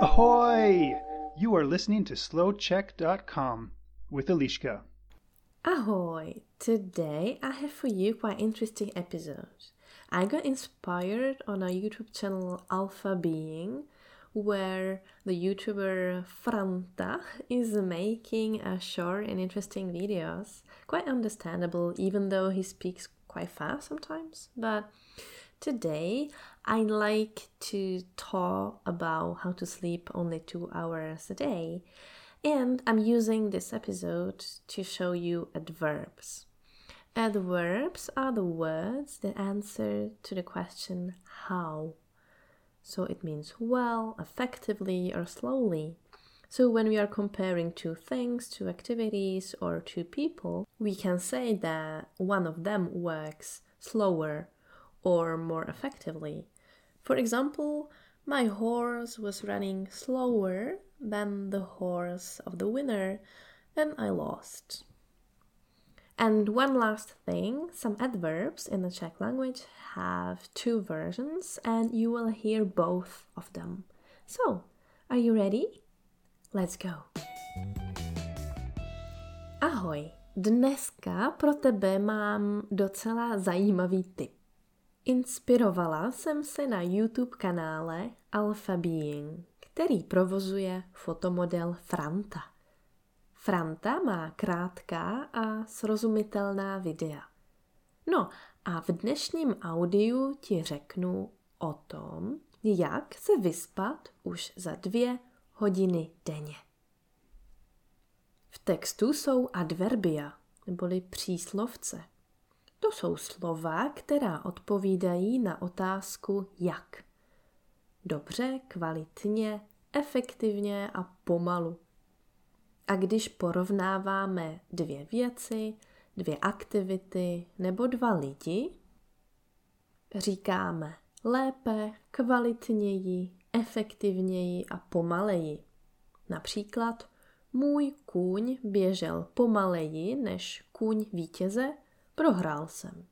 Ahoy! You are listening to slowcheck.com with Alishka. Ahoy! Today I have for you quite interesting episode. I got inspired on a YouTube channel Alpha Being where the YouTuber Franta is making a short and interesting videos. Quite understandable even though he speaks quite fast sometimes, but Today, I like to talk about how to sleep only two hours a day, and I'm using this episode to show you adverbs. Adverbs are the words that answer to the question how. So it means well, effectively, or slowly. So when we are comparing two things, two activities, or two people, we can say that one of them works slower or more effectively. For example, my horse was running slower than the horse of the winner, and I lost. And one last thing some adverbs in the Czech language have two versions, and you will hear both of them. So, are you ready? Let's go. Ahoj, dneska pro tebe mám docela zajímavý tip. Inspirovala jsem se na YouTube kanále Alpha Being, který provozuje fotomodel Franta. Franta má krátká a srozumitelná videa. No a v dnešním audiu ti řeknu o tom, jak se vyspat už za dvě hodiny denně. V textu jsou adverbia, neboli příslovce. To jsou slova, která odpovídají na otázku jak. Dobře, kvalitně, efektivně a pomalu. A když porovnáváme dvě věci, dvě aktivity nebo dva lidi, říkáme lépe, kvalitněji, efektivněji a pomaleji. Například můj kůň běžel pomaleji než kůň vítěze, prohrál jsem.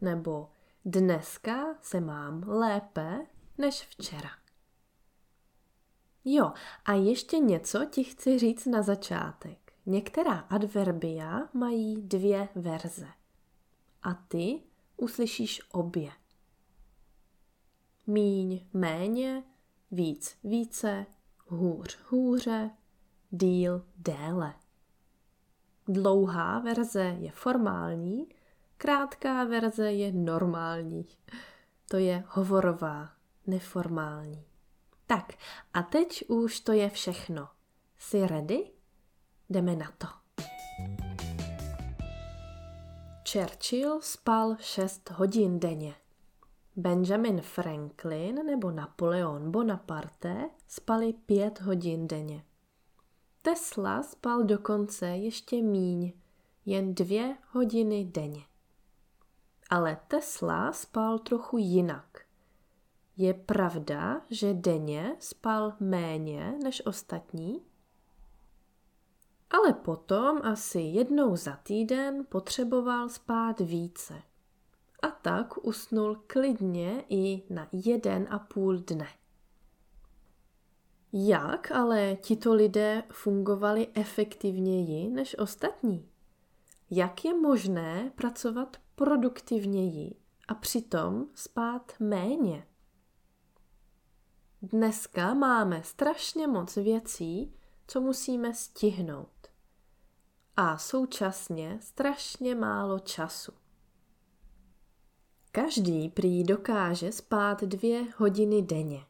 Nebo dneska se mám lépe než včera. Jo, a ještě něco ti chci říct na začátek. Některá adverbia mají dvě verze. A ty uslyšíš obě. Míň, méně, víc, více, hůř, hůře, díl, déle. Dlouhá verze je formální, krátká verze je normální. To je hovorová, neformální. Tak a teď už to je všechno. Jsi ready? Jdeme na to. Churchill spal 6 hodin denně. Benjamin Franklin nebo Napoleon Bonaparte spali 5 hodin denně. Tesla spal dokonce ještě míň, jen dvě hodiny denně. Ale Tesla spal trochu jinak. Je pravda, že denně spal méně než ostatní? Ale potom asi jednou za týden potřeboval spát více. A tak usnul klidně i na jeden a půl dne. Jak ale tito lidé fungovali efektivněji než ostatní? Jak je možné pracovat produktivněji a přitom spát méně? Dneska máme strašně moc věcí, co musíme stihnout. A současně strašně málo času. Každý prý dokáže spát dvě hodiny denně.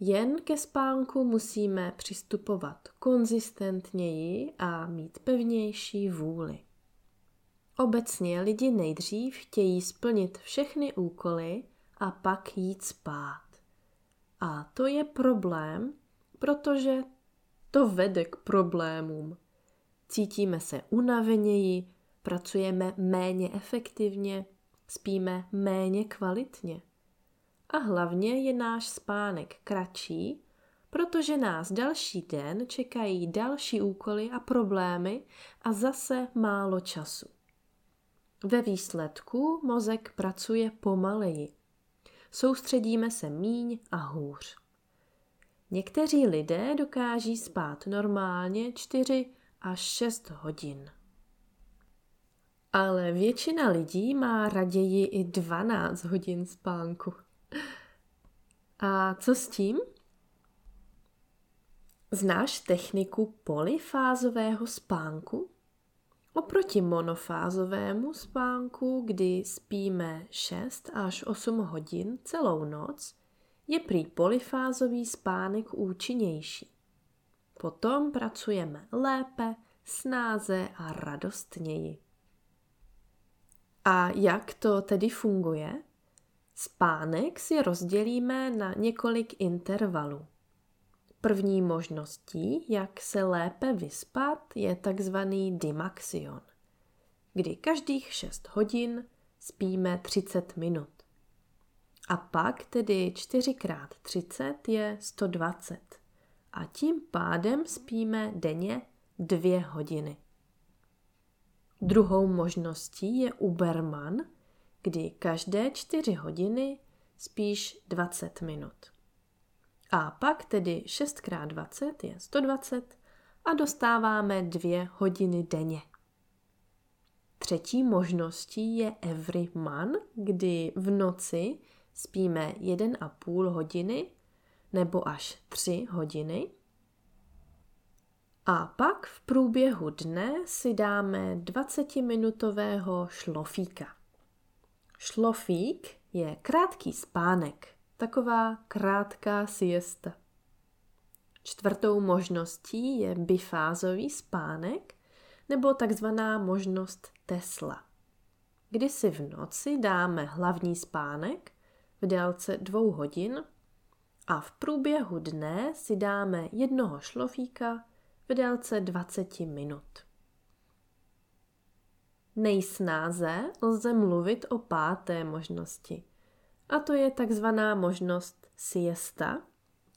Jen ke spánku musíme přistupovat konzistentněji a mít pevnější vůli. Obecně lidi nejdřív chtějí splnit všechny úkoly a pak jít spát. A to je problém, protože to vede k problémům. Cítíme se unaveněji, pracujeme méně efektivně, spíme méně kvalitně a hlavně je náš spánek kratší, protože nás další den čekají další úkoly a problémy a zase málo času. Ve výsledku mozek pracuje pomaleji. soustředíme se míň a hůř. Někteří lidé dokáží spát normálně 4 až 6 hodin. Ale většina lidí má raději i 12 hodin spánku. A co s tím? Znáš techniku polifázového spánku? Oproti monofázovému spánku, kdy spíme 6 až 8 hodin celou noc, je prý polifázový spánek účinnější. Potom pracujeme lépe, snáze a radostněji. A jak to tedy funguje? Spánek si rozdělíme na několik intervalů. První možností, jak se lépe vyspat, je takzvaný dimaxion, kdy každých 6 hodin spíme 30 minut. A pak tedy 4x30 je 120. A tím pádem spíme denně 2 hodiny. Druhou možností je Uberman, kdy každé 4 hodiny spíš 20 minut. A pak tedy 6x20 je 120 a dostáváme 2 hodiny denně. Třetí možností je Everyman, kdy v noci spíme 1,5 hodiny nebo až 3 hodiny. A pak v průběhu dne si dáme 20-minutového šlofíka. Šlofík je krátký spánek, taková krátká siesta. Čtvrtou možností je bifázový spánek nebo takzvaná možnost Tesla, kdy si v noci dáme hlavní spánek v délce dvou hodin a v průběhu dne si dáme jednoho šlofíka v délce 20 minut. Nejsnáze lze mluvit o páté možnosti, a to je takzvaná možnost siesta,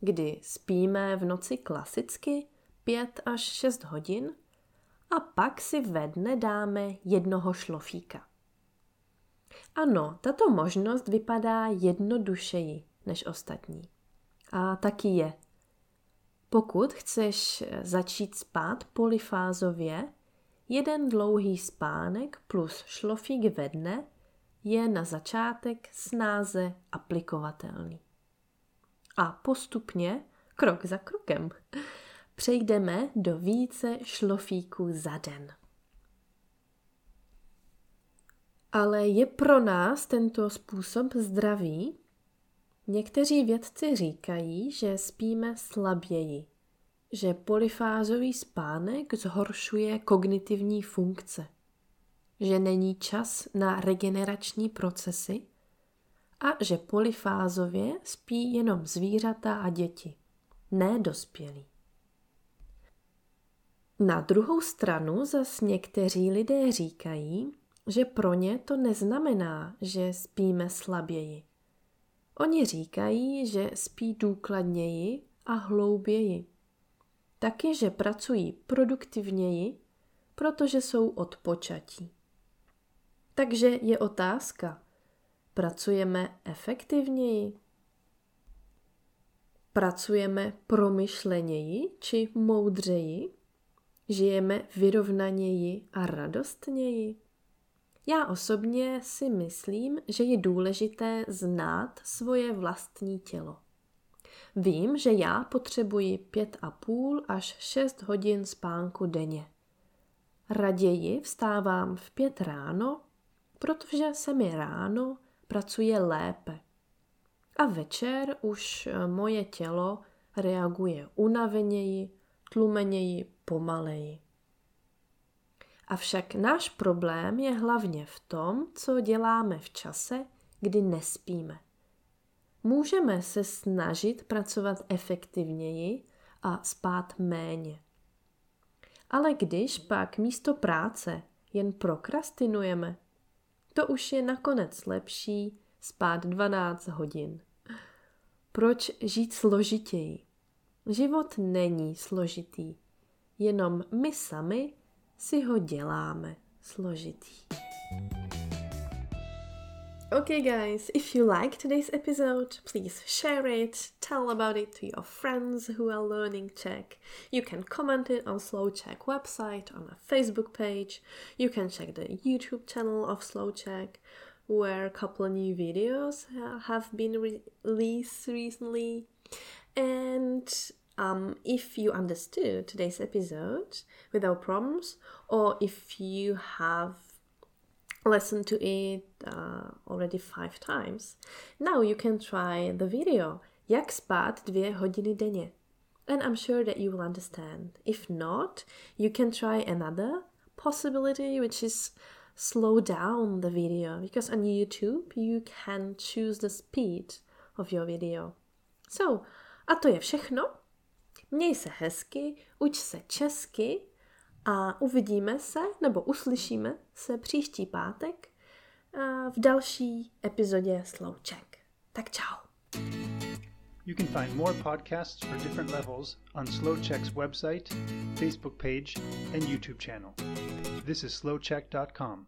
kdy spíme v noci klasicky 5 až 6 hodin a pak si ve dne dáme jednoho šlofíka. Ano, tato možnost vypadá jednodušeji než ostatní. A taky je. Pokud chceš začít spát polifázově, jeden dlouhý spánek plus šlofík ve dne je na začátek snáze aplikovatelný. A postupně, krok za krokem, přejdeme do více šlofíků za den. Ale je pro nás tento způsob zdravý? Někteří vědci říkají, že spíme slaběji, že polifázový spánek zhoršuje kognitivní funkce, že není čas na regenerační procesy a že polifázově spí jenom zvířata a děti, ne dospělí. Na druhou stranu zas někteří lidé říkají, že pro ně to neznamená, že spíme slaběji. Oni říkají, že spí důkladněji a hlouběji. Taky, že pracují produktivněji, protože jsou odpočatí. Takže je otázka, pracujeme efektivněji? Pracujeme promyšleněji či moudřeji? Žijeme vyrovnaněji a radostněji? Já osobně si myslím, že je důležité znát svoje vlastní tělo. Vím, že já potřebuji pět a půl až 6 hodin spánku denně. Raději vstávám v pět ráno, protože se mi ráno pracuje lépe. A večer už eh, moje tělo reaguje unaveněji, tlumeněji, pomaleji. Avšak náš problém je hlavně v tom, co děláme v čase, kdy nespíme. Můžeme se snažit pracovat efektivněji a spát méně. Ale když pak místo práce jen prokrastinujeme, to už je nakonec lepší spát 12 hodin. Proč žít složitěji? Život není složitý, jenom my sami si ho děláme složitý. Okay, guys, if you like today's episode, please share it, tell about it to your friends who are learning Czech. You can comment it on Slow Czech website, on a Facebook page. You can check the YouTube channel of Slow Czech, where a couple of new videos uh, have been re- released recently. And um, if you understood today's episode without problems, or if you have listened to it uh, already five times. Now you can try the video Jak spát dvě hodiny denně. And I'm sure that you will understand. If not, you can try another possibility, which is slow down the video because on YouTube you can choose the speed of your video. So, a to je všechno. Měj se hezky, uč se česky a uvidíme se nebo uslyšíme se příští pátek v další epizodě Slow Check. Tak čau. You can find more podcasts for different levels on SlowCheck's website, Facebook page, and YouTube channel. This is slowcheck.com.